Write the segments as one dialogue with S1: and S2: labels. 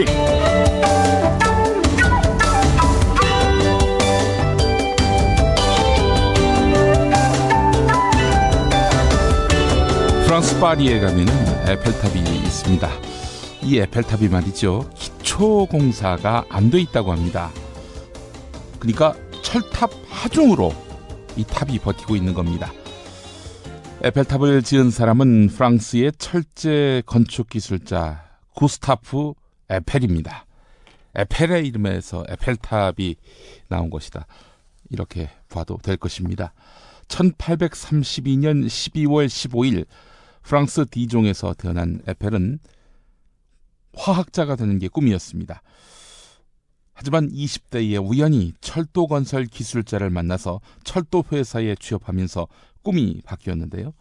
S1: 픽 프랑스 파리에 가면은 에펠탑이 있습니다. 이 에펠탑이 말이죠. 기초 공사가 안 돼 있다고 합니다. 그러니까 철탑 하중으로 이 탑이 버티고 있는 겁니다. 에펠탑을 지은 사람은 프랑스의 철제 건축 기술자 구스타프 에펠입니다. 에펠의 이름에서 에펠탑이 나온 것이다. 이렇게 봐도 될 것입니다. 1832년 12월 15일 프랑스 디종에서 태어난 에펠은 화학자가 되는 게 꿈이었습니다. 하지만 20대에 우연히 철도 건설 기술자를 만나서 철도 회사에 취업하면서 꿈이 바뀌었는데요.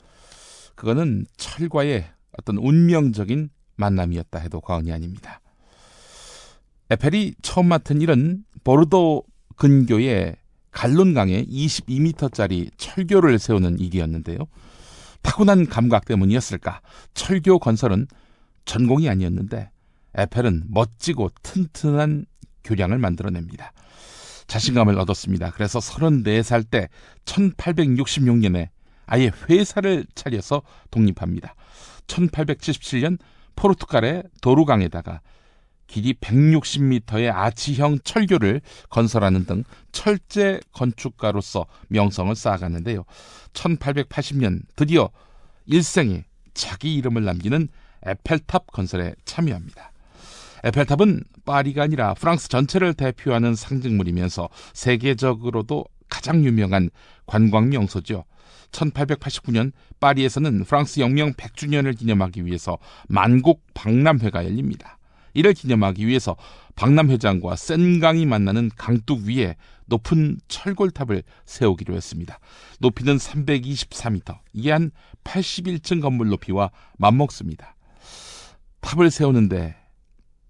S1: 그거는 철과의 어떤 운명적인 만남이었다 해도 과언이 아닙니다. 에펠이 처음 맡은 일은 보르도 근교의 갈론강에 22m짜리 철교를 세우는 일이었는데요. 타고난 감각 때문이었을까? 철교 건설은 전공이 아니었는데 에펠은 멋지고 튼튼한 교량을 만들어냅니다. 자신감을 얻었습니다. 그래서 34살 때 1866년에 아예 회사를 차려서 독립합니다. 1877년 포르투갈의 도루강에다가 길이 160m의 아치형 철교를 건설하는 등 철제 건축가로서 명성을 쌓아가는데요. 1880년 드디어 일생에 자기 이름을 남기는 에펠탑 건설에 참여합니다. 에펠탑은 파리가 아니라 프랑스 전체를 대표하는 상징물이면서 세계적으로도 가장 유명한 관광 명소죠. 1889년 파리에서는 프랑스 혁명 100주년을 기념하기 위해서 만국 박람회가 열립니다. 이를 기념하기 위해서 박람회장과 센강이 만나는 강둑 위에 높은 철골탑을 세우기로 했습니다. 높이는 324m, 이게 한 81층 건물 높이와 맞먹습니다. 탑을 세우는데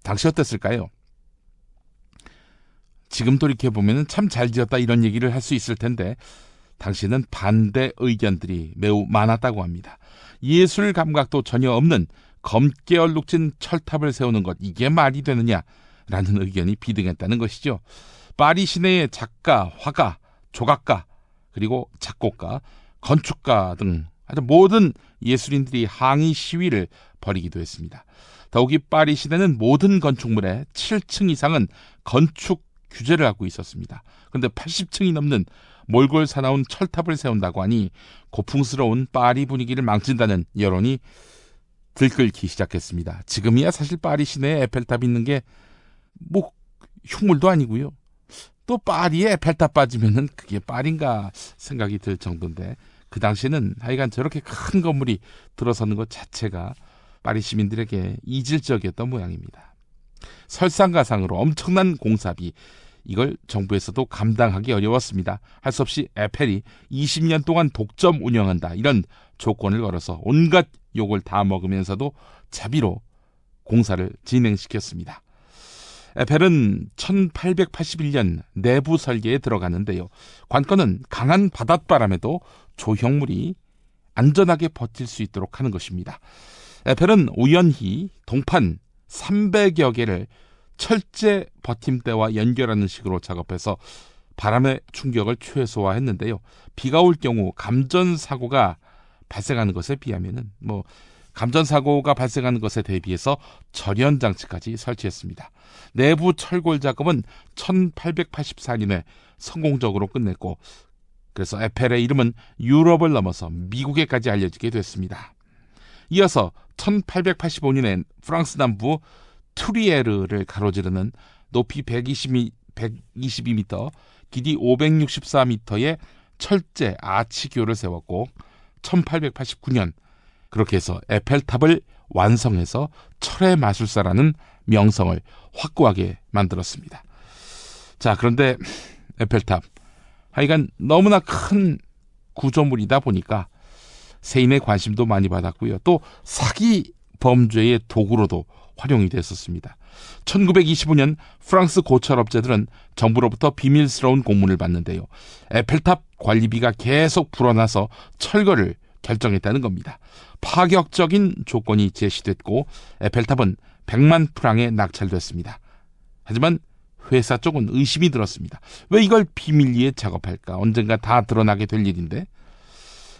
S1: 당시 어땠을까요? 지금 돌이켜보면 참 잘 지었다 이런 얘기를 할 수 있을 텐데 당시는 반대 의견들이 매우 많았다고 합니다. 예술 감각도 전혀 없는 검게 얼룩진 철탑을 세우는 것 이게 말이 되느냐라는 의견이 비등했다는 것이죠. 파리 시내의 작가, 화가, 조각가, 그리고 작곡가, 건축가 등 아주 모든 예술인들이 항의 시위를 벌이기도 했습니다. 더욱이 파리 시내는 모든 건축물의 7층 이상은 건축 규제를 하고 있었습니다. 그런데 80층이 넘는 몰골 사나운 철탑을 세운다고 하니 고풍스러운 파리 분위기를 망친다는 여론이 들끓기 시작했습니다. 지금이야 사실 파리 시내에 에펠탑 있는 게 뭐 흉물도 아니고요. 또 파리에 에펠탑 빠지면은 그게 파리인가 생각이 들 정도인데 그 당시에는 하여간 저렇게 큰 건물이 들어서는 것 자체가 파리 시민들에게 이질적이었던 모양입니다. 설상가상으로 엄청난 공사비 이걸 정부에서도 감당하기 어려웠습니다. 할 수 없이 에펠이 20년 동안 독점 운영한다 이런 조건을 걸어서 온갖 욕을 다 먹으면서도 자비로 공사를 진행시켰습니다. 에펠은 1881년 내부 설계에 들어가는데요. 관건은 강한 바닷바람에도 조형물이 안전하게 버틸 수 있도록 하는 것입니다. 에펠은 우연히 동판 300여 개를 철제 버팀대와 연결하는 식으로 작업해서 바람의 충격을 최소화했는데요. 비가 올 경우 감전 사고가 발생하는 것에 비하면은 뭐 감전 사고가 발생하는 것에 대비해서 절연 장치까지 설치했습니다. 내부 철골 작업은 1884년에 성공적으로 끝냈고 그래서 에펠의 이름은 유럽을 넘어서 미국에까지 알려지게 됐습니다. 이어서 1885년엔 프랑스 남부 투리에르를 가로지르는 높이 120, 122m, 길이 564m의 철제 아치교를 세웠고 1889년 그렇게 해서 에펠탑을 완성해서 철의 마술사라는 명성을 확고하게 만들었습니다. 자, 그런데 에펠탑 하여간 너무나 큰 구조물이다 보니까 세인의 관심도 많이 받았고요. 또 사기 범죄의 도구로도 활용이 됐었습니다. 1925년 프랑스 고철업체들은 정부로부터 비밀스러운 공문을 받는데요. 에펠탑 관리비가 계속 불어나서 철거를 결정했다는 겁니다. 파격적인 조건이 제시됐고 에펠탑은 100만 프랑에 낙찰됐습니다. 하지만 회사 쪽은 의심이 들었습니다. 왜 이걸 비밀리에 작업할까? 언젠가 다 드러나게 될 일인데.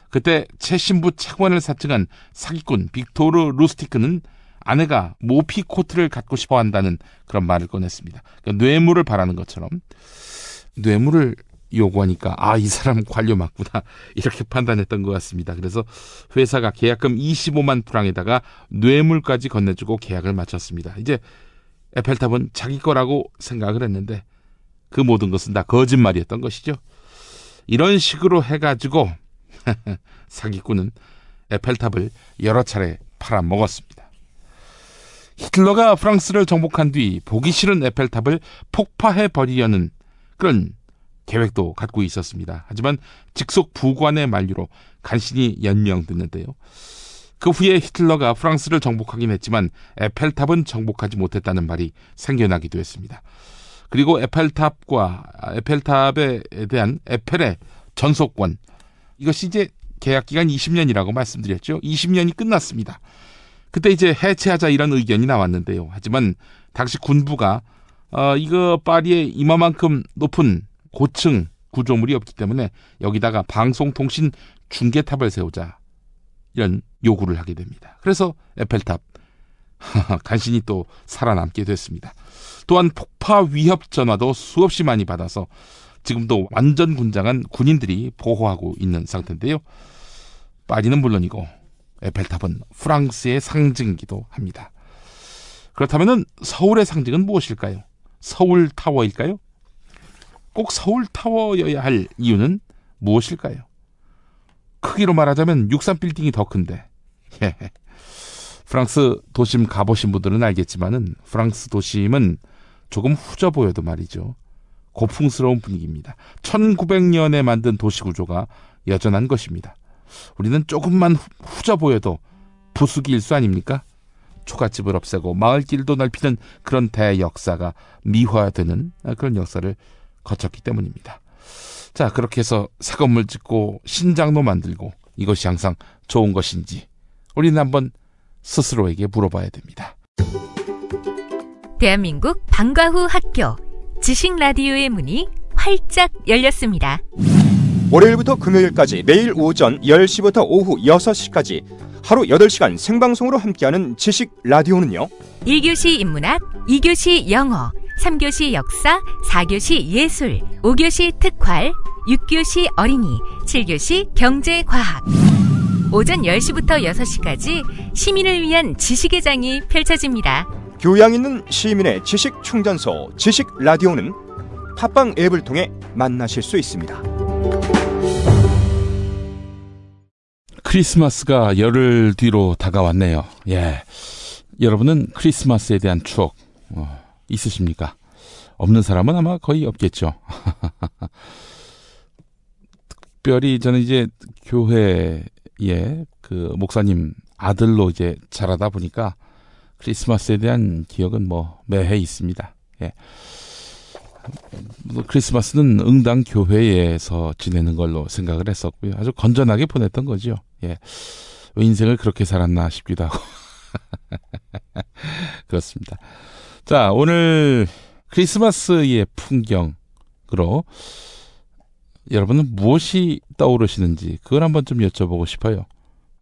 S1: 그때 최신부 채권을 사증한 사기꾼 빅토르 루스티크는 아내가 모피 코트를 갖고 싶어 한다는 그런 말을 꺼냈습니다. 그러니까 뇌물을 바라는 것처럼 뇌물을 요구하니까 아 이 사람 관료 맞구나 이렇게 판단했던 것 같습니다. 그래서 회사가 계약금 25만 프랑에다가 뇌물까지 건네주고 계약을 마쳤습니다. 이제 에펠탑은 자기 거라고 생각을 했는데 그 모든 것은 다 거짓말이었던 것이죠. 이런 식으로 해가지고 사기꾼은 에펠탑을 여러 차례 팔아먹었습니다. 히틀러가 프랑스를 정복한 뒤 보기 싫은 에펠탑을 폭파해 버리려는 그런 계획도 갖고 있었습니다. 하지만 직속 부관의 만류로 간신히 연명됐는데요. 그 후에 히틀러가 프랑스를 정복하긴 했지만 에펠탑은 정복하지 못했다는 말이 생겨나기도 했습니다. 그리고 에펠탑과 에펠탑에 대한 에펠의 전속권 이것이 이제 계약 기간 20년이라고 말씀드렸죠. 20년이 끝났습니다. 그때 이제 해체하자 이런 의견이 나왔는데요. 하지만 당시 군부가 어, 이거 파리에 이마만큼 높은 고층 구조물이 없기 때문에 여기다가 방송통신 중계탑을 세우자 이런 요구를 하게 됩니다. 그래서 에펠탑 간신히 또 살아남게 됐습니다. 또한 폭파 위협 전화도 수없이 많이 받아서 지금도 완전 군장한 군인들이 보호하고 있는 상태인데요. 파리는 물론이고 에펠탑은 프랑스의 상징이기도 합니다. 그렇다면 서울의 상징은 무엇일까요? 서울 타워일까요? 꼭 서울 타워여야 할 이유는 무엇일까요? 크기로 말하자면 63빌딩이 더 큰데. 예. 프랑스 도심 가보신 분들은 알겠지만은 프랑스 도심은 조금 후져 보여도 말이죠. 고풍스러운 분위기입니다. 1900년에 만든 도시 구조가 여전한 것입니다. 우리는 조금만 후져 보여도 부수기 일수 아닙니까? 초가집을 없애고 마을길도 넓히는 그런 대역사가 미화되는 그런 역사를 거쳤기 때문입니다. 자, 그렇게 해서 새 건물 짓고 신장로 만들고 이것이 항상 좋은 것인지 우리는 한번 스스로에게 물어봐야 됩니다.
S2: 대한민국 방과 후 학교 지식 라디오의 문이 활짝 열렸습니다.
S3: 월요일부터 금요일까지 매일 오전 10시부터 오후 6시까지 하루 8시간 생방송으로 함께하는 지식 라디오는요.
S2: 1교시 인문학, 2교시 영어, 3교시 역사, 4교시 예술, 5교시 특활, 6교시 어린이, 7교시 경제과학. 오전 10시부터 6시까지 시민을 위한 지식의 장이 펼쳐집니다.
S3: 교양 있는 시민의 지식 충전소 지식 라디오는 팟빵 앱을 통해 만나실 수 있습니다.
S1: 크리스마스가 열흘 뒤로 다가왔네요. 예. 여러분은 크리스마스에 대한 추억 어, 있으십니까? 없는 사람은 아마 거의 없겠죠. 특별히 저는 이제 교회에 그 목사님 아들로 이제 자라다 보니까 크리스마스에 대한 기억은 뭐 매해 있습니다. 예. 크리스마스는 응당 교회에서 지내는 걸로 생각을 했었고요. 아주 건전하게 보냈던 거죠. 예. 왜 인생을 그렇게 살았나 싶기도 하고. 그렇습니다. 자, 오늘 크리스마스의 풍경으로 여러분은 무엇이 떠오르시는지 그걸 한번 좀 여쭤보고 싶어요.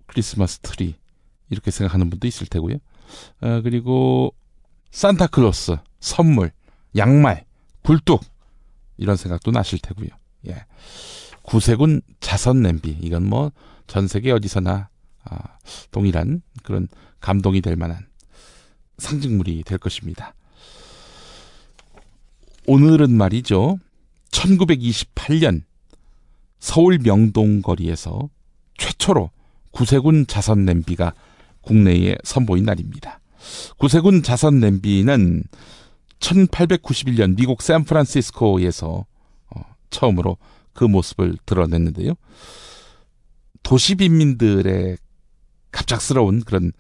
S1: 크리스마스 트리 이렇게 생각하는 분도 있을 테고요. 어, 그리고 산타클로스 선물 양말 굴뚝 이런 생각도 나실 테고요. 예. 구세군 자선 냄비 이건 뭐 전 세계 어디서나 아, 동일한 그런 감동이 될 만한 상징물이 될 것입니다. 오늘은 말이죠. 1928년 서울 명동 거리에서 최초로 구세군 자선 냄비가 국내에 선보인 날입니다. 구세군 자선 냄비는 1891년 미국 샌프란시스코에서 어, 처음으로 그 모습을 드러냈는데요. 도시 빈민들의 갑작스러운 그런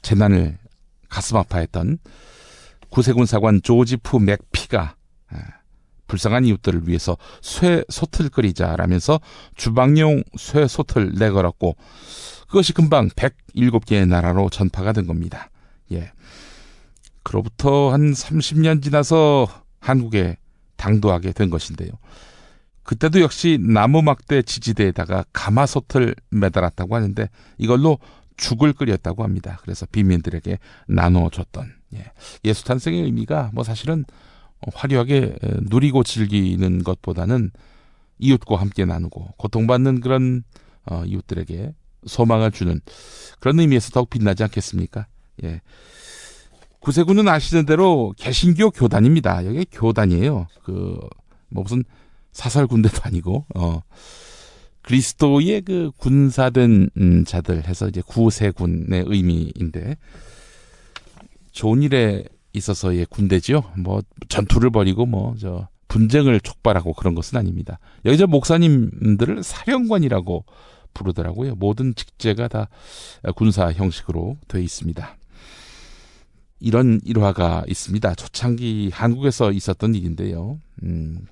S1: 재난을 가슴 아파했던 구세군 사관 조지프 맥피가 아, 불쌍한 이웃들을 위해서 쇠 솥을 끓이자라면서 주방용 쇠 솥을 내걸었고 그것이 금방 107개의 나라로 전파가 된 겁니다. 예. 그로부터 한 30년 지나서 한국에 당도하게 된 것인데요. 그때도 역시 나무 막대 지지대에다가 가마솥을 매달았다고 하는데 이걸로 죽을 끓였다고 합니다. 그래서 빈민들에게 나눠줬던 예. 예수 탄생의 의미가 뭐 사실은 화려하게 누리고 즐기는 것보다는 이웃과 함께 나누고 고통받는 그런 어, 이웃들에게 소망을 주는 그런 의미에서 더욱 빛나지 않겠습니까? 예. 구세군은 아시는 대로 개신교 교단입니다. 여기 교단이에요. 그, 뭐 무슨 사설 군대도 아니고, 어, 그리스도의 그 군사된 음, 자들 해서 이제 구세군의 의미인데, 좋은 일에 있어서의 군대지요. 뭐, 전투를 벌이고 뭐, 저, 분쟁을 촉발하고 그런 것은 아닙니다. 여기 저 목사님들을 사령관이라고 부르더라고요. 모든 직제가 다 군사 형식으로 되어 있습니다. 이런 일화가 있습니다. 초창기 한국에서 있었던 일인데요. 음,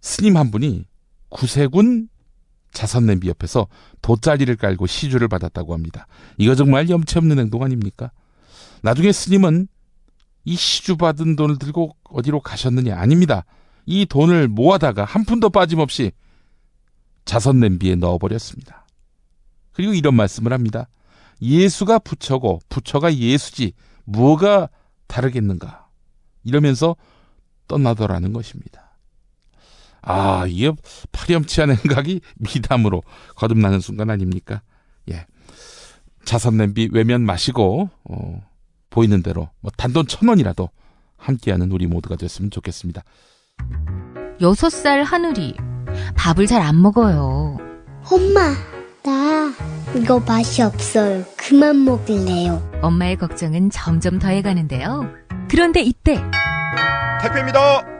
S1: 스님 한 분이 구세군 자선 냄비 옆에서 돗자리를 깔고 시주를 받았다고 합니다. 이거 정말 염치 없는 행동 아닙니까? 나중에 스님은 이 시주 받은 돈을 들고 어디로 가셨느냐? 아닙니다. 이 돈을 모아다가 한 푼도 빠짐없이 자선 냄비에 넣어버렸습니다. 그리고 이런 말씀을 합니다. 예수가 부처고 부처가 예수지 뭐가 다르겠는가? 이러면서 떠나더라는 것입니다. 아, 이게 파렴치한 행각이 미담으로 거듭나는 순간 아닙니까? 예. 자선 냄비 외면 마시고 어, 보이는 대로 뭐 단돈 천 원이라도 함께하는 우리 모두가 됐으면 좋겠습니다.
S2: 여섯 살 하늘이 밥을 잘 안 먹어요.
S4: 엄마, 나 이거 맛이 없어요. 그만 먹을래요.
S2: 엄마의 걱정은 점점 더해가는데요. 그런데 이때
S3: 택배입니다.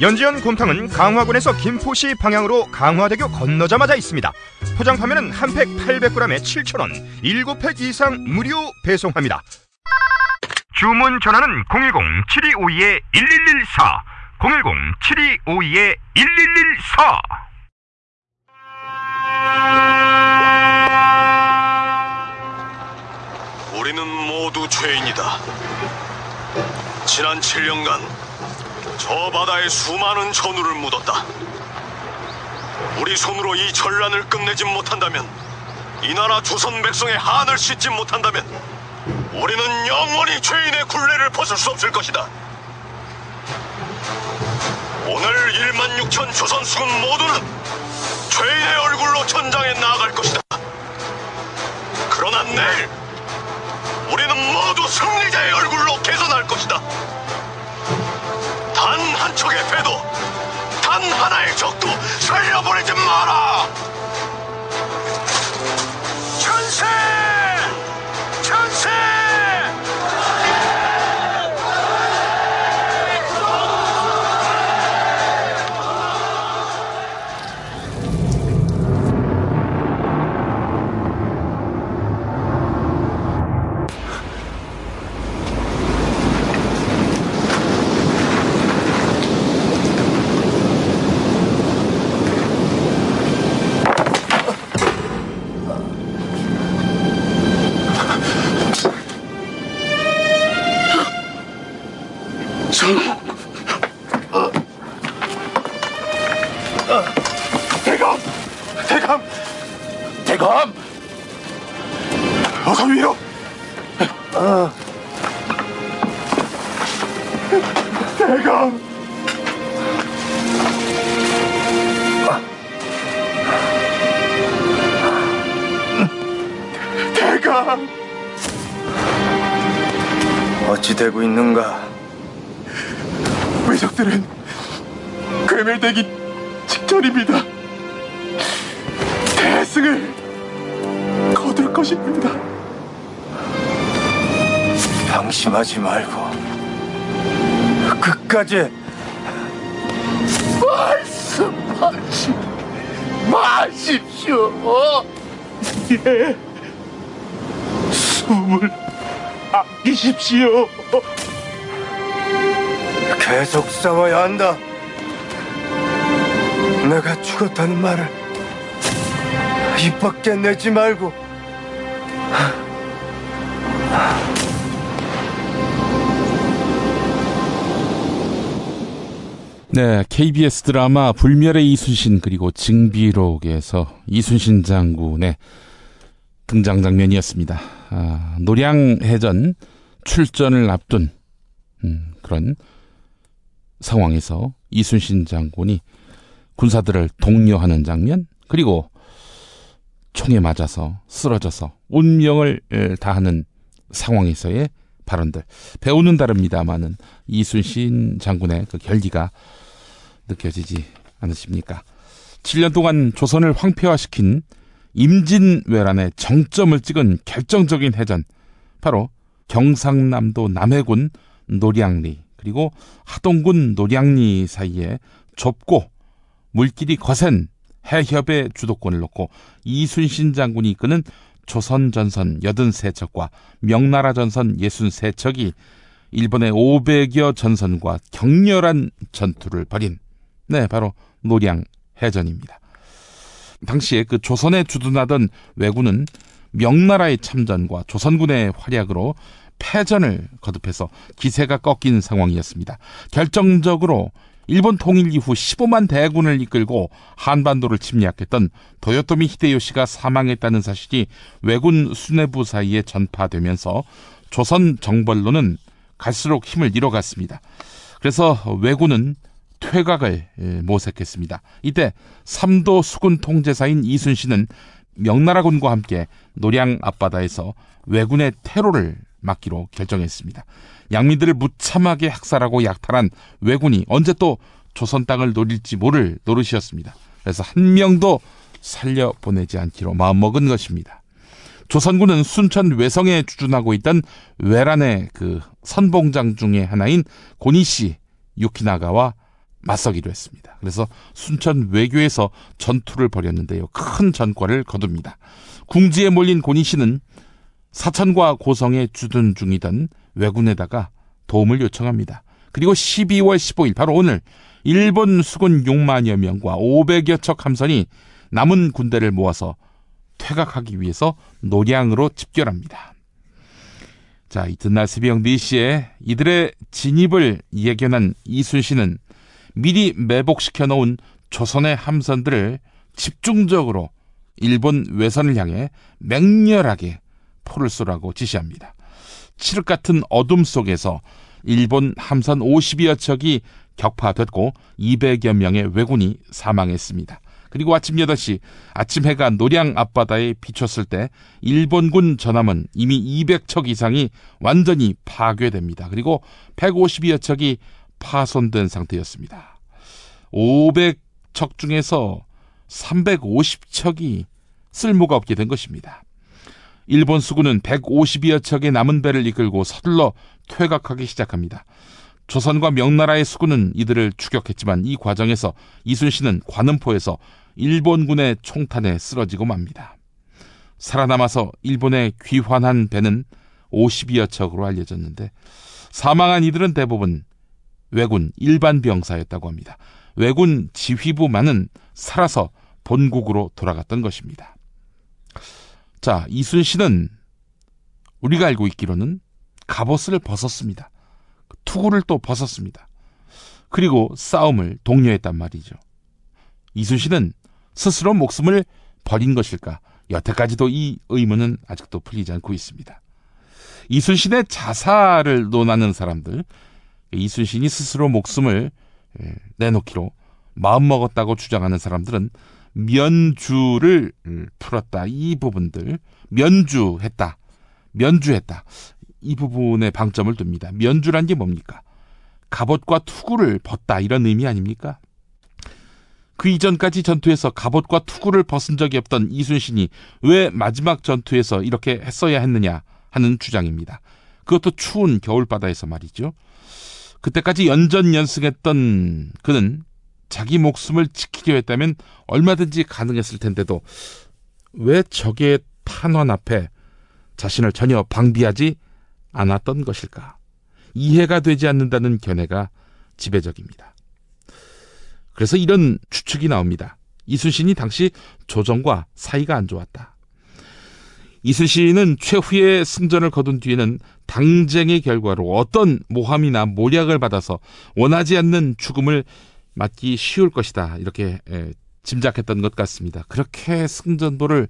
S3: 연지연 곰탕은 강화군에서 김포시 방향으로 강화대교 건너자마자 있습니다. 포장 판매는 한 팩 800g에 7,000원, 7팩 이상 무료 배송합니다. 주문 전화는 010-7252-1114, 010-7252-1114.
S5: 우리는 모두 죄인이다. 지난 7년간 저 바다에 수많은 전우를 묻었다. 우리 손으로 이 전란을 끝내지 못한다면, 이 나라 조선 백성의 한을 씻지 못한다면, 우리는 영원히 죄인의 굴레를 벗을 수 없을 것이다. 오늘 1만 6천 조선 수군 모두는 죄인의 얼굴로 전장에 나아갈 것이다. 그러나 내일 우리는 모두 승리자의 얼굴로 개선할 것이다. 단한 척의 배도, 단 하나의 적도 살려보내지 마라!
S6: 있는가?
S5: 외적들은 괴멸되기 직전입니다. 대승을 거둘 것입니다.
S6: 방심하지 말고 끝까지
S7: 말씀하시 마십시오. 예. 숨을 아끼십시오.
S6: 계속 싸워야 한다. 내가 죽었다는 말을 입 밖에 내지 말고
S1: 네, KBS 드라마 불멸의 이순신 그리고 증비록에서 이순신 장군의 등장 장면이었습니다. 아, 노량해전 출전을 앞둔 음, 그런 상황에서 이순신 장군이 군사들을 독려하는 장면 그리고 총에 맞아서 쓰러져서 운명을 다하는 상황에서의 발언들 배우는 다릅니다만은 이순신 장군의 그 결기가 느껴지지 않으십니까? 7년 동안 조선을 황폐화시킨 임진왜란의 정점을 찍은 결정적인 해전 바로 경상남도 남해군 노량리 그리고 하동군 노량리 사이에 좁고 물길이 거센 해협의 주도권을 놓고 이순신 장군이 이끄는 조선 전선 83척과 명나라 전선 63척이 일본의 500여 전선과 격렬한 전투를 벌인 네, 바로 노량 해전입니다. 당시에 그 조선에 주둔하던 왜군은 명나라의 참전과 조선군의 활약으로 패전을 거듭해서 기세가 꺾인 상황이었습니다. 결정적으로 일본 통일 이후 15만 대군을 이끌고 한반도를 침략했던 도요토미 히데요시가 사망했다는 사실이 왜군 수뇌부 사이에 전파되면서 조선 정벌로는 갈수록 힘을 잃어갔습니다. 그래서 왜군은 퇴각을 모색했습니다. 이때 삼도 수군 통제사인 이순신은 명나라군과 함께 노량 앞바다에서 왜군의 테러를 막기로 결정했습니다. 양민들을 무참하게 학살하고 약탈한 왜군이 언제 또 조선 땅을 노릴지 모를 노릇이었습니다. 그래서 한 명도 살려 보내지 않기로 마음먹은 것입니다. 조선군은 순천 외성에 주둔하고 있던 외란의 그 선봉장 중의 하나인 고니시 유키나가와 맞서기로 했습니다. 그래서 순천 외교에서 전투를 벌였는데요. 큰 전과를 거둡니다. 궁지에 몰린 고니시는 사천과 고성에 주둔 중이던 왜군에다가 도움을 요청합니다. 그리고 12월 15일 바로 오늘 일본 수군 6만여 명과 500여 척 함선이 남은 군대를 모아서 퇴각하기 위해서 노량으로 집결합니다. 자, 이튿날 새벽 4시에 이들의 진입을 예견한 이순신은 미리 매복시켜 놓은 조선의 함선들을 집중적으로 일본 외선을 향해 맹렬하게 포를 쏘라고 지시합니다. 칠흑 같은 어둠 속에서 일본 함선 50여 척이 격파됐고 200여 명의 왜군이 사망했습니다. 그리고 아침 8시 아침 해가 노량 앞바다에 비쳤을 때 일본군 전함은 이미 200척 이상이 완전히 파괴됩니다. 그리고 150여 척이 파손된 상태였습니다. 500척 중에서 350척이 쓸모가 없게 된 것입니다. 일본 수군은 150여 척의 남은 배를 이끌고 서둘러 퇴각하기 시작합니다. 조선과 명나라의 수군은 이들을 추격했지만 이 과정에서 이순신은 관음포에서 일본군의 총탄에 쓰러지고 맙니다. 살아남아서 일본에 귀환한 배는 50여 척으로 알려졌는데 사망한 이들은 대부분 왜군 일반 병사였다고 합니다. 왜군 지휘부만은 살아서 본국으로 돌아갔던 것입니다. 자, 이순신은 우리가 알고 있기로는 갑옷을 벗었습니다. 투구를 또 벗었습니다. 그리고 싸움을 독려했단 말이죠. 이순신은 스스로 목숨을 버린 것일까? 여태까지도 이 의문은 아직도 풀리지 않고 있습니다. 이순신의 자살을 논하는 사람들, 이순신이 스스로 목숨을 예, 내놓기로 마음먹었다고 주장하는 사람들은 면주를 풀었다. 이 부분들, 면주했다. 면주했다. 이 부분에 방점을 둡니다. 면주란 게 뭡니까? 갑옷과 투구를 벗다. 이런 의미 아닙니까? 그 이전까지 전투에서 갑옷과 투구를 벗은 적이 없던 이순신이 왜 마지막 전투에서 이렇게 했어야 했느냐 하는 주장입니다. 그것도 추운 겨울바다에서 말이죠. 그때까지 연전연승했던 그는 자기 목숨을 지키려 했다면 얼마든지 가능했을 텐데도 왜 적의 탄환 앞에 자신을 전혀 방비하지 않았던 것일까? 이해가 되지 않는다는 견해가 지배적입니다. 그래서 이런 추측이 나옵니다. 이순신이 당시 조정과 사이가 안 좋았다. 이순신은 최후의 승전을 거둔 뒤에는 당쟁의 결과로 어떤 모함이나 모략을 받아서 원하지 않는 죽음을 맞기 쉬울 것이다. 이렇게 짐작했던 것 같습니다. 그렇게 승전보를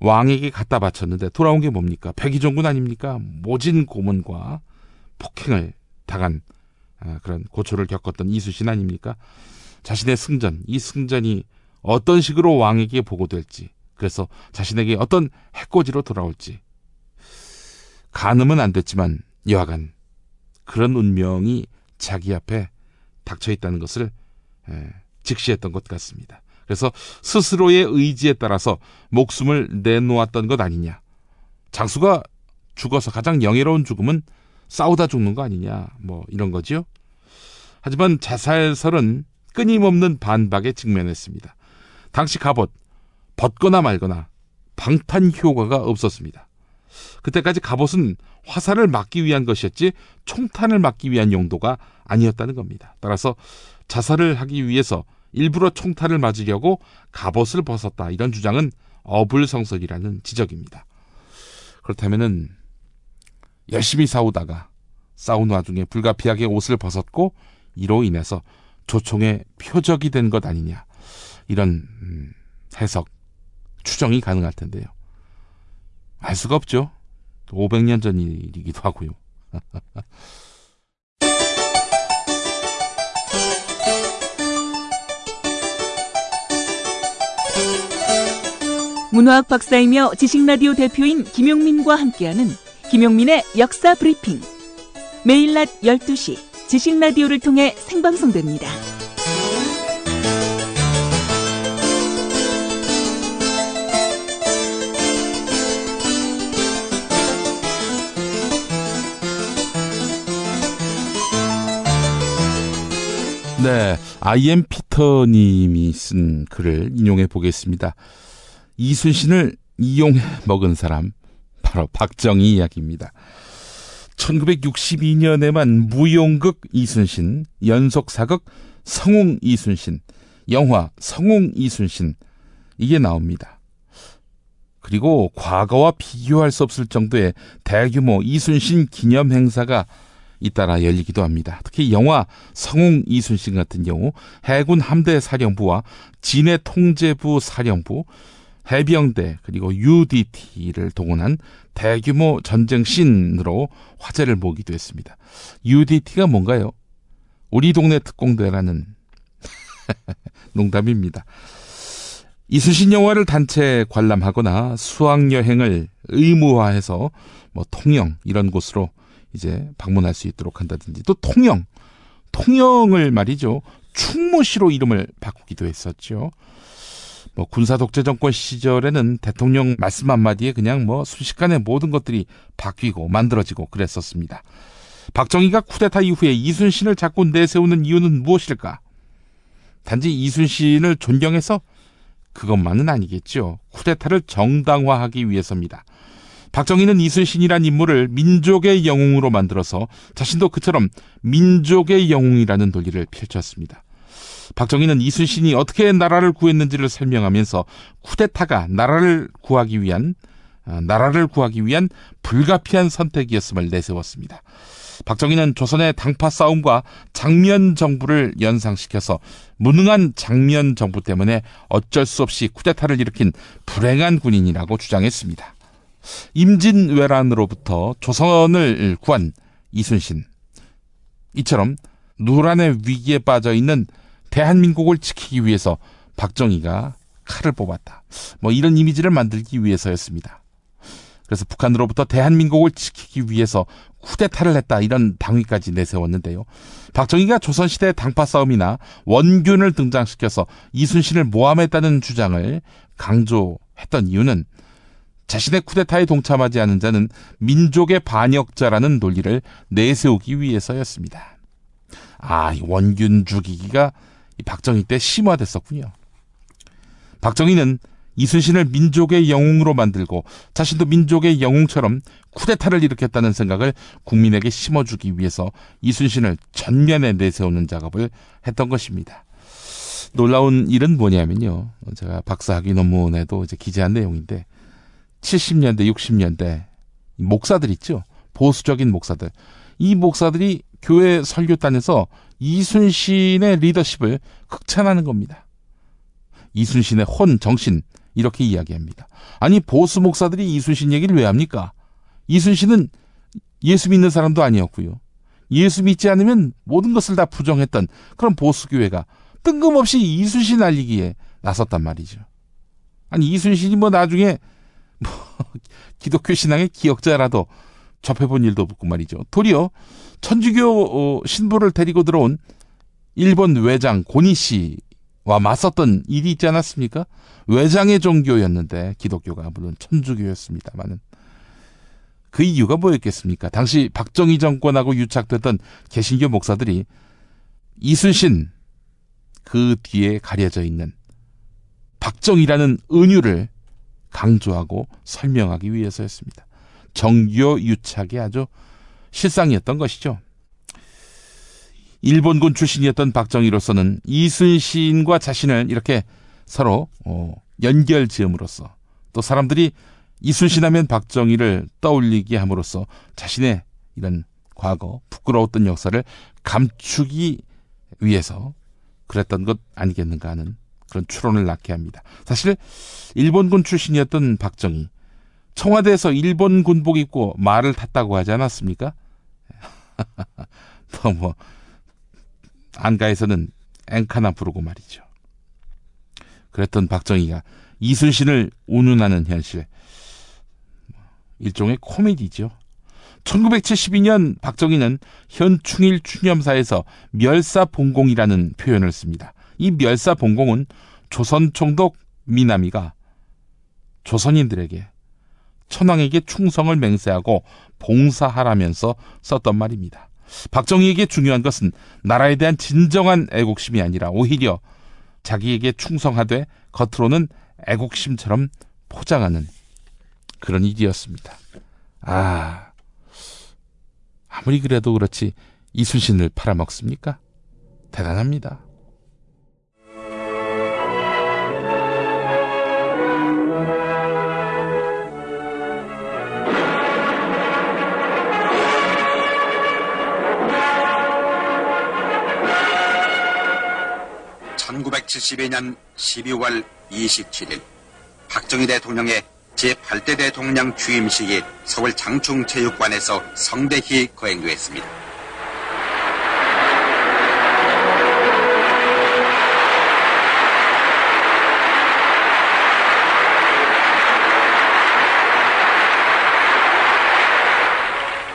S1: 왕에게 갖다 바쳤는데 돌아온 게 뭡니까? 백의종군 아닙니까? 모진 고문과 폭행을 당한 아, 그런 고초를 겪었던 이수신 아닙니까? 자신의 승전, 이 승전이 어떤 식으로 왕에게 보고될지, 그래서 자신에게 어떤 해코지로 돌아올지 가늠은 안 됐지만 여하간 그런 운명이 자기 앞에 닥쳐 있다는 것을 직시했던 것 같습니다. 그래서 스스로의 의지에 따라서 목숨을 내놓았던 것 아니냐. 장수가 죽어서 가장 영예로운 죽음은 싸우다 죽는 거 아니냐. 뭐 이런 거지요. 하지만 자살설은 끊임없는 반박에 직면했습니다. 당시 갑옷 벗거나 말거나 방탄 효과가 없었습니다. 그때까지 갑옷은 화살을 막기 위한 것이었지 총탄을 막기 위한 용도가 아니었다는 겁니다. 따라서 자살을 하기 위해서 일부러 총탄을 맞으려고 갑옷을 벗었다. 이런 주장은 어불성설이라는 지적입니다. 그렇다면은 열심히 싸우다가 싸운 와중에 불가피하게 옷을 벗었고 이로 인해서 조총의 표적이 된 것 아니냐. 이런 음, 해석, 추정이 가능할 텐데요. 알 수가 없죠. 500년 전 일이기도 하고요.
S8: 문화학 박사이며 지식라디오 대표인 김용민과 함께하는 김용민의 역사 브리핑. 매일 낮 12시 지식라디오를 통해 생방송됩니다.
S1: 네, 아이엠 피터님이 쓴 글을 인용해 보겠습니다. 이순신을 이용해 먹은 사람 바로 박정희 이야기입니다. 1962년에만 무용극 이순신, 연속 사극 성웅 이순신, 영화 성웅 이순신 이게 나옵니다. 그리고 과거와 비교할 수 없을 정도의 대규모 이순신 기념 행사가 잇따라 열리기도 합니다. 특히 영화 성웅 이순신 같은 경우 해군 함대 사령부와 진해 통제부 사령부, 해병대 그리고 UDT를 동원한 대규모 전쟁 씬으로 화제를 모기도 했습니다. UDT가 뭔가요? 우리 동네 특공대라는 농담입니다. 이순신 영화를 단체 관람하거나 수학 여행을 의무화해서 뭐 통영 이런 곳으로 이제 방문할 수 있도록 한다든지 또 통영 통영을 말이죠 충무시로 이름을 바꾸기도 했었죠. 뭐 군사 독재 정권 시절에는 대통령 말씀 한마디에 그냥 뭐 순식간에 모든 것들이 바뀌고 만들어지고 그랬었습니다. 박정희가 쿠데타 이후에 이순신을 자꾸 내세우는 이유는 무엇일까? 단지 이순신을 존경해서 그것만은 아니겠죠. 쿠데타를 정당화하기 위해서입니다. 박정희는 이순신이란 인물을 민족의 영웅으로 만들어서 자신도 그처럼 민족의 영웅이라는 논리를 펼쳤습니다. 박정희는 이순신이 어떻게 나라를 구했는지를 설명하면서 쿠데타가 나라를 구하기 위한 어, 나라를 구하기 위한 불가피한 선택이었음을 내세웠습니다. 박정희는 조선의 당파 싸움과 장면 정부를 연상시켜서 무능한 장면 정부 때문에 어쩔 수 없이 쿠데타를 일으킨 불행한 군인이라고 주장했습니다. 임진왜란으로부터 조선을 구한 이순신. 이처럼 누란의 위기에 빠져 있는 대한민국을 지키기 위해서 박정희가 칼을 뽑았다. 뭐 이런 이미지를 만들기 위해서였습니다. 그래서 북한으로부터 대한민국을 지키기 위해서 쿠데타를 했다 이런 당위까지 내세웠는데요. 박정희가 조선시대 당파 싸움이나 원균을 등장시켜서 이순신을 모함했다는 주장을 강조했던 이유는 자신의 쿠데타에 동참하지 않은 자는 민족의 반역자라는 논리를 내세우기 위해서였습니다. 아, 이 원균 죽이기가 이 박정희 때 심화됐었군요. 박정희는 이순신을 민족의 영웅으로 만들고 자신도 민족의 영웅처럼 쿠데타를 일으켰다는 생각을 국민에게 심어주기 위해서 이순신을 전면에 내세우는 작업을 했던 것입니다. 놀라운 일은 뭐냐면요. 제가 박사학위 논문에도 이제 기재한 내용인데 70년대, 60년대 목사들 있죠. 보수적인 목사들. 이 목사들이 교회 설교단에서 이순신의 리더십을 극찬하는 겁니다. 이순신의 혼, 정신, 이렇게 이야기합니다. 아니, 보수 목사들이 이순신 얘기를 왜 합니까? 이순신은 예수 믿는 사람도 아니었고요. 예수 믿지 않으면 모든 것을 다 부정했던 그런 보수교회가 뜬금없이 이순신 알리기에 나섰단 말이죠. 아니, 이순신이 뭐 나중에 뭐 기독교 신앙의 기억자라도 접해본 일도 없고 말이죠. 도리어 천주교 어, 신부를 데리고 들어온 일본 외장 고니 씨와 맞섰던 일이 있지 않았습니까? 외장의 종교였는데 기독교가 물론 천주교였습니다만은 그 이유가 뭐였겠습니까? 당시 박정희 정권하고 유착됐던 개신교 목사들이 이순신 그 뒤에 가려져 있는 박정희라는 은유를 강조하고 설명하기 위해서였습니다. 정교 유착이 아주 실상이었던 것이죠. 일본군 출신이었던 박정희로서는 이순신과 자신을 이렇게 서로 어, 연결 지음으로써 또 사람들이 이순신하면 박정희를 떠올리게 함으로써 자신의 이런 과거 부끄러웠던 역사를 감추기 위해서 그랬던 것 아니겠는가 하는 그런 추론을 낳게 합니다. 사실 일본군 출신이었던 박정희 청와대에서 일본 군복 입고 말을 탔다고 하지 않았습니까? 또뭐 안가에서는 앵카나 부르고 말이죠. 그랬던 박정희가 이순신을 운운하는 현실 일종의 코미디죠. 1972년 박정희는 현충일 추념사에서 멸사봉공이라는 표현을 씁니다. 이 멸사 봉공은 조선 총독 미나미가 조선인들에게 천황에게 충성을 맹세하고 봉사하라면서 썼던 말입니다. 박정희에게 중요한 것은 나라에 대한 진정한 애국심이 아니라 오히려 자기에게 충성하되 겉으로는 애국심처럼 포장하는 그런 일이었습니다. 아, 아무리 그래도 그렇지 이순신을 팔아먹습니까? 대단합니다.
S9: 1972년 12월 27일 박정희 대통령의 제8대 대통령 취임식이 서울 장충체육관에서 성대히 거행되었습니다.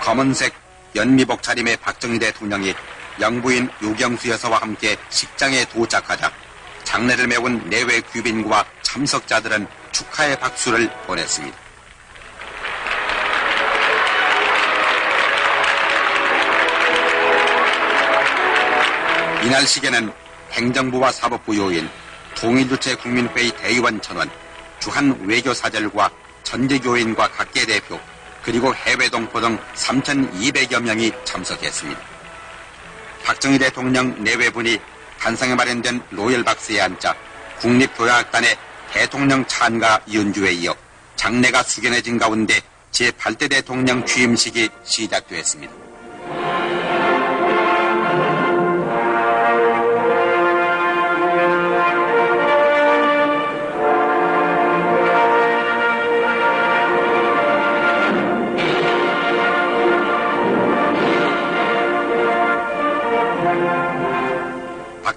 S9: 검은색 연미복 차림의 박정희 대통령이 영부인 유경수 여사와 함께 식장에 도착하자 장례를 메운 내외 귀빈과 참석자들은 축하의 박수를 보냈습니다. 이날 시계는 행정부와 사법부 요인, 통일주체 국민회의 대의원 천원, 주한 외교사절과 전제교인과 각계 대표, 그리고 해외 동포 등 3,200여 명이 참석했습니다. 박정희 대통령 내외분이 단상에 마련된 로열 박스에 앉자 국립교향악단의 대통령 찬가 연주에 이어 장례가 숙연해진 가운데 제8대 대통령 취임식이 시작되었습니다.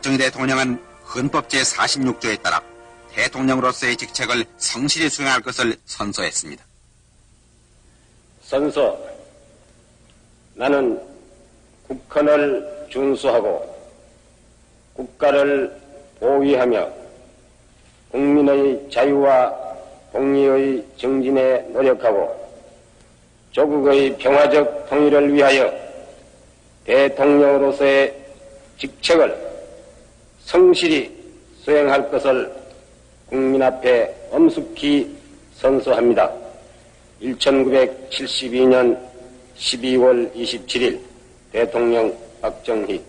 S9: 박정희 대통령은 헌법 제46조에 따라 대통령으로서의 직책을 성실히 수행할 것을 선서했습니다.
S10: 선서 나는 국헌을 준수하고 국가를 보위하며 국민의 자유와 복리의 정진에 노력하고 조국의 평화적 통일을 위하여 대통령으로서의 직책을 성실히 수행할 것을 국민 앞에 엄숙히 선서합니다. 1972년 12월 27일 대통령 박정희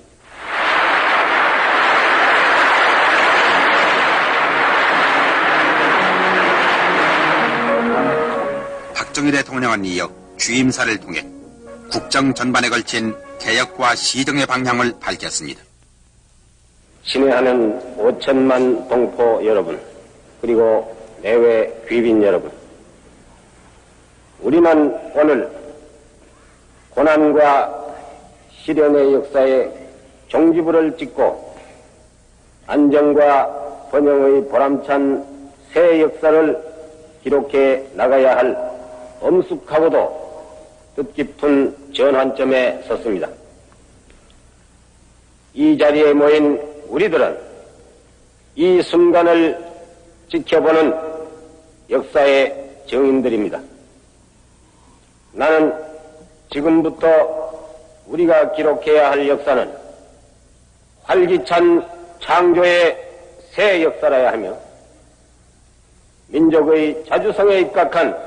S9: 박정희 대통령은 이어 취임사를 통해 국정 전반에 걸친 개혁과 시정의 방향을 밝혔습니다.
S10: 친애하는 5천만 동포 여러분, 그리고 내외 귀빈 여러분. 우리는 오늘 고난과 시련의 역사에 종지부를 찍고 안정과 번영의 보람찬 새 역사를 기록해 나가야 할 엄숙하고도 뜻깊은 전환점에 섰습니다. 이 자리에 모인 우리들은 이 순간을 지켜보는 역사의 증인들입니다. 나는 지금부터 우리가 기록해야 할 역사는 활기찬 창조의 새 역사라야 하며 민족의 자주성에 입각한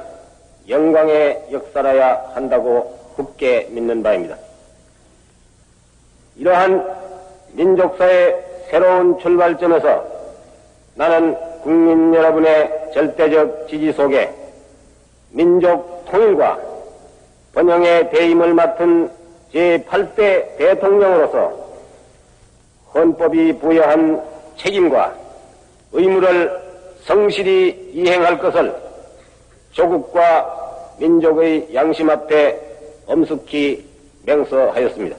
S10: 영광의 역사라야 한다고 굳게 믿는 바입니다. 이러한 민족사의 새로운 출발점에서 나는 국민 여러분의 절대적 지지 속에 민족 통일과 번영의 대임을 맡은 제8대 대통령으로서 헌법이 부여한 책임과 의무를 성실히 이행할 것을 조국과 민족의 양심 앞에 엄숙히 맹서하였습니다.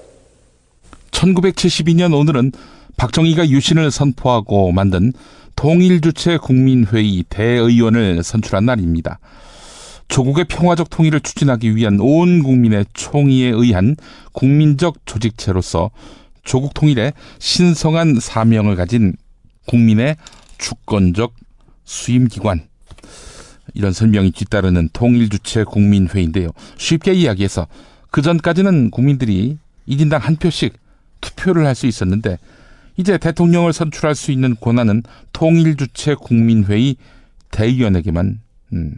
S1: 1972년 오늘은 박정희가 유신을 선포하고 만든 통일주체 국민회의 대의원을 선출한 날입니다. 조국의 평화적 통일을 추진하기 위한 온 국민의 총의에 의한 국민적 조직체로서 조국 통일에 신성한 사명을 가진 국민의 주권적 수임기관. 이런 설명이 뒤따르는 통일주체 국민회의인데요. 쉽게 이야기해서 그 전까지는 국민들이 1인당 한 표씩 투표를 할 수 있었는데 이제 대통령을 선출할 수 있는 권한은 통일 주체 국민회의 대의원에게만 음,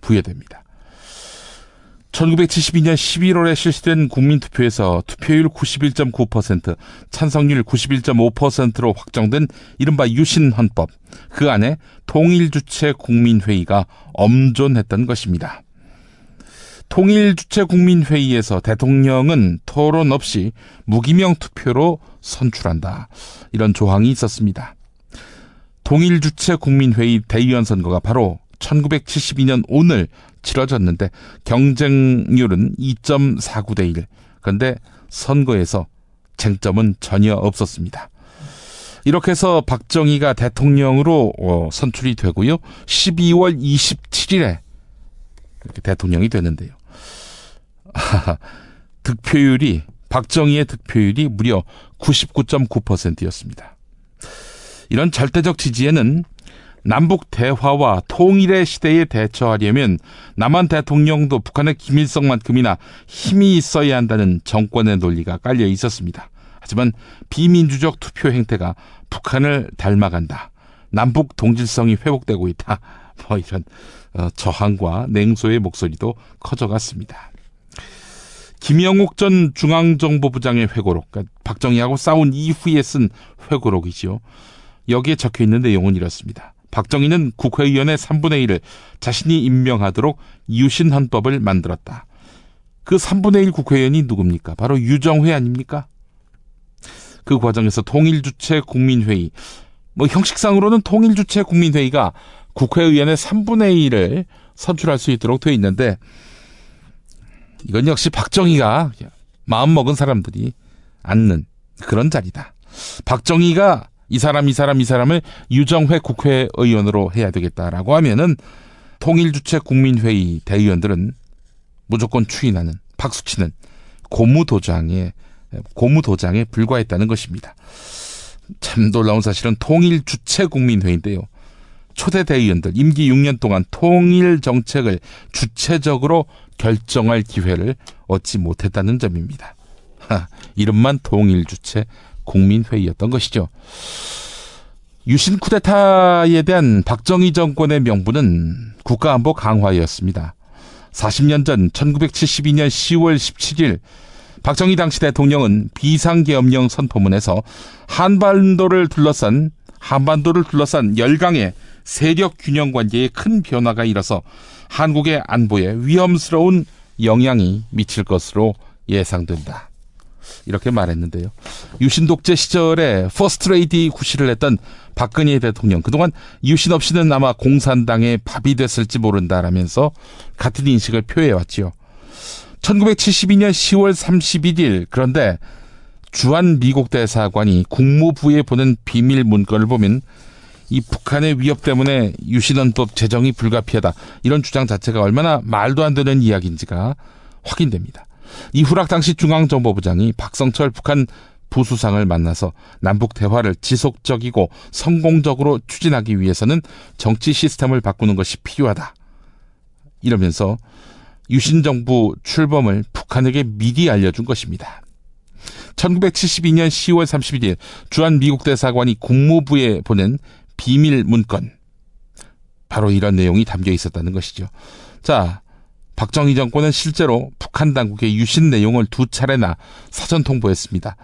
S1: 부여됩니다. 1972년 11월에 실시된 국민투표에서 투표율 91.9%, 찬성률 91.5%로 확정된 이른바 유신헌법, 그 안에 통일주체 국민회의가 엄존했던 것입니다. 통일주체 국민회의에서 대통령은 토론 없이 무기명 투표로 선출한다. 이런 조항이 있었습니다. 통일주체 국민회의 대의원 선거가 바로 1972년 오늘 치러졌는데 경쟁률은 2.49대 1. 그런데 선거에서 쟁점은 전혀 없었습니다. 이렇게 해서 박정희가 대통령으로 어, 선출이 되고요. 12월 27일에 대통령이 되는데요. 득표율이 박정희의 득표율이 무려 99.9%였습니다. 이런 절대적 지지에는 남북 대화와 통일의 시대에 대처하려면 남한 대통령도 북한의 김일성만큼이나 힘이 있어야 한다는 정권의 논리가 깔려 있었습니다. 하지만 비민주적 투표 행태가 북한을 닮아간다. 남북 동질성이 회복되고 있다. 뭐 이런 어, 저항과 냉소의 목소리도 커져갔습니다. 김영욱 전 중앙정보부장의 회고록, 그러니까 박정희하고 싸운 이후에 쓴 회고록이지요. 여기에 적혀 있는 내용은 이렇습니다. 박정희는 국회의원의 3분의 1을 자신이 임명하도록 유신 헌법을 만들었다. 그 3분의 1 국회의원이 누굽니까? 바로 유정회 아닙니까? 그 과정에서 통일주체 국민회의, 뭐 형식상으로는 통일주체 국민회의가 국회의원의 3분의 1을 선출할 수 있도록 되어 있는데 이건 역시 박정희가 마음먹은 사람들이 앉는 그런 자리다. 박정희가 이 사람 이 사람 이 사람을 유정회 국회의원으로 해야 되겠다라고 하면은 통일주체 국민회의 대의원들은 무조건 추인하는 박수치는 고무도장에 고무도장에 불과했다는 것입니다. 참 놀라운 사실은 통일주체 국민회의인데요. 초대 대의원들 임기 6년 동안 통일 정책을 주체적으로 결정할 기회를 얻지 못했다는 점입니다. 하, 이름만 통일 주체 국민회의였던 것이죠. 유신 쿠데타에 대한 박정희 정권의 명분은 국가안보 강화였습니다. 40년 전 1972년 10월 17일 박정희 당시 대통령은 비상계엄령 선포문에서 한반도를 둘러싼 한반도를 둘러싼 열강의 세력 균형 관계에 큰 변화가 일어서 한국의 안보에 위험스러운 영향이 미칠 것으로 예상된다. 이렇게 말했는데요. 유신 독재 시절에 퍼스트레이디 구실을 했던 박근혜 대통령 그동안 유신 없이는 아마 공산당의 밥이 됐을지 모른다라면서 같은 인식을 표해 왔지요. 1972년 10월 31일 그런데 주한 미국 대사관이 국무부에 보낸 비밀 문건을 보면 이 북한의 위협 때문에 유신헌법 제정이 불가피하다 이런 주장 자체가 얼마나 말도 안 되는 이야기인지가 확인됩니다. 이후락 당시 중앙정보부장이 박성철 북한 부수상을 만나서 남북 대화를 지속적이고 성공적으로 추진하기 위해서는 정치 시스템을 바꾸는 것이 필요하다. 이러면서 유신 정부 출범을 북한에게 미리 알려준 것입니다. 1972년 10월 31일 주한 미국 대사관이 국무부에 보낸 비밀 문건. 바로 이런 내용이 담겨 있었다는 것이죠. 자, 박정희 정권은 실제로 북한 당국의 유신 내용을 두 차례나 사전 통보했습니다.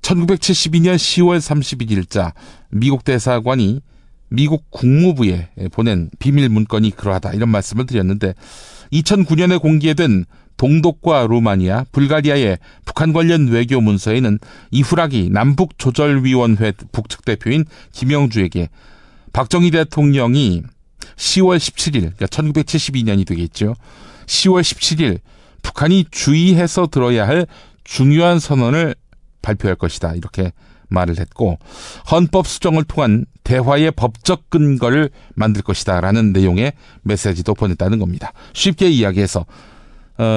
S1: 1972년 10월 31일자 미국 대사관이 미국 국무부에 보낸 비밀 문건이 그러하다 이런 말씀을 드렸는데 2009년에 공개된 동독과 루마니아, 불가리아의 북한 관련 외교 문서에는 이후락이 남북조절위원회 북측 대표인 김영주에게 박정희 대통령이 10월 17일, 그러니까 1972년이 되겠죠. 10월 17일 북한이 주의해서 들어야 할 중요한 선언을 발표할 것이다. 이렇게 말을 했고 헌법 수정을 통한 대화의 법적 근거를 만들 것이다라는 내용의 메시지도 보냈다는 겁니다. 쉽게 이야기해서 어,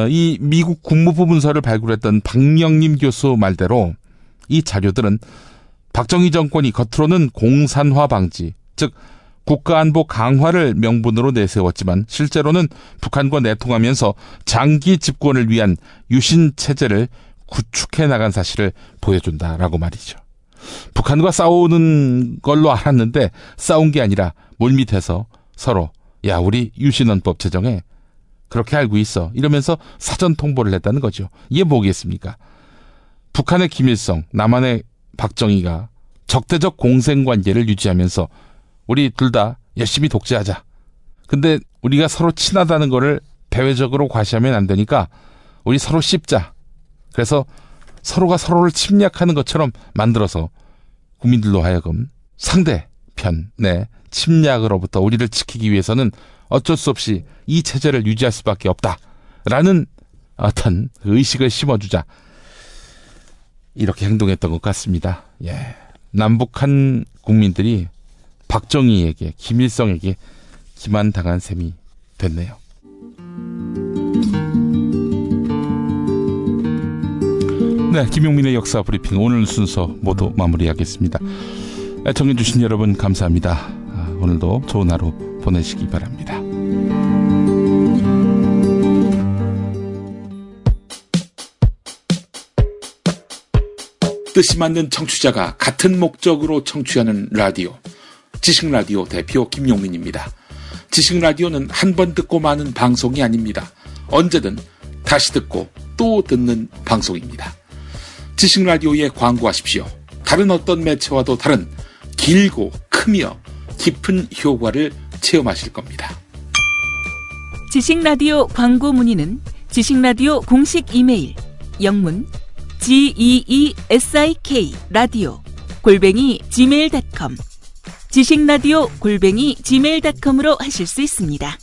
S1: 이 미국 국무부 문서를 발굴했던 박명림 교수 말대로 이 자료들은 박정희 정권이 겉으로는 공산화 방지, 즉 국가안보 강화를 명분으로 내세웠지만 실제로는 북한과 내통하면서 장기 집권을 위한 유신 체제를 구축해 나간 사실을 보여준다라고 말이죠. 북한과 싸우는 걸로 알았는데 싸운 게 아니라 물밑에서 서로 야 우리 유신헌법 제정에 그렇게 알고 있어 이러면서 사전 통보를 했다는 거죠. 이게 뭐겠습니까? 북한의 김일성, 남한의 박정희가 적대적 공생 관계를 유지하면서 우리 둘 다 열심히 독재하자. 근데 우리가 서로 친하다는 거를 대외적으로 과시하면 안 되니까 우리 서로 씹자. 그래서 서로가 서로를 침략하는 것처럼 만들어서 국민들로 하여금 상대편의 침략으로부터 우리를 지키기 위해서는 어쩔 수 없이 이 체제를 유지할 수밖에 없다라는 어떤 의식을 심어주자 이렇게 행동했던 것 같습니다. 예. 남북한 국민들이 박정희에게 김일성에게 기만당한 셈이 됐네요. 네, 김용민의 역사 브리핑 오늘 순서 모두 마무리하겠습니다. 애청해주신 여러분 감사합니다. 아, 오늘도 좋은 하루 보내시기 바랍니다. 뜻이 맞는 청취자가 같은 목적으로 청취하는 라디오. 지식라디오 대표 김용민입니다. 지식라디오는 한 번 듣고 마는 방송이 아닙니다. 언제든 다시 듣고 또 듣는 방송입니다. 지식라디오에 광고하십시오. 다른 어떤 매체와도 다른 길고 크며 깊은 효과를 체험하실 겁니다.
S8: 지식라디오 광고 문의는 지식라디오 공식 이메일 영문 geesik 라디오 골뱅이 gmail.com 지식라디오 골뱅이 gmail.com으로 하실 수 있습니다.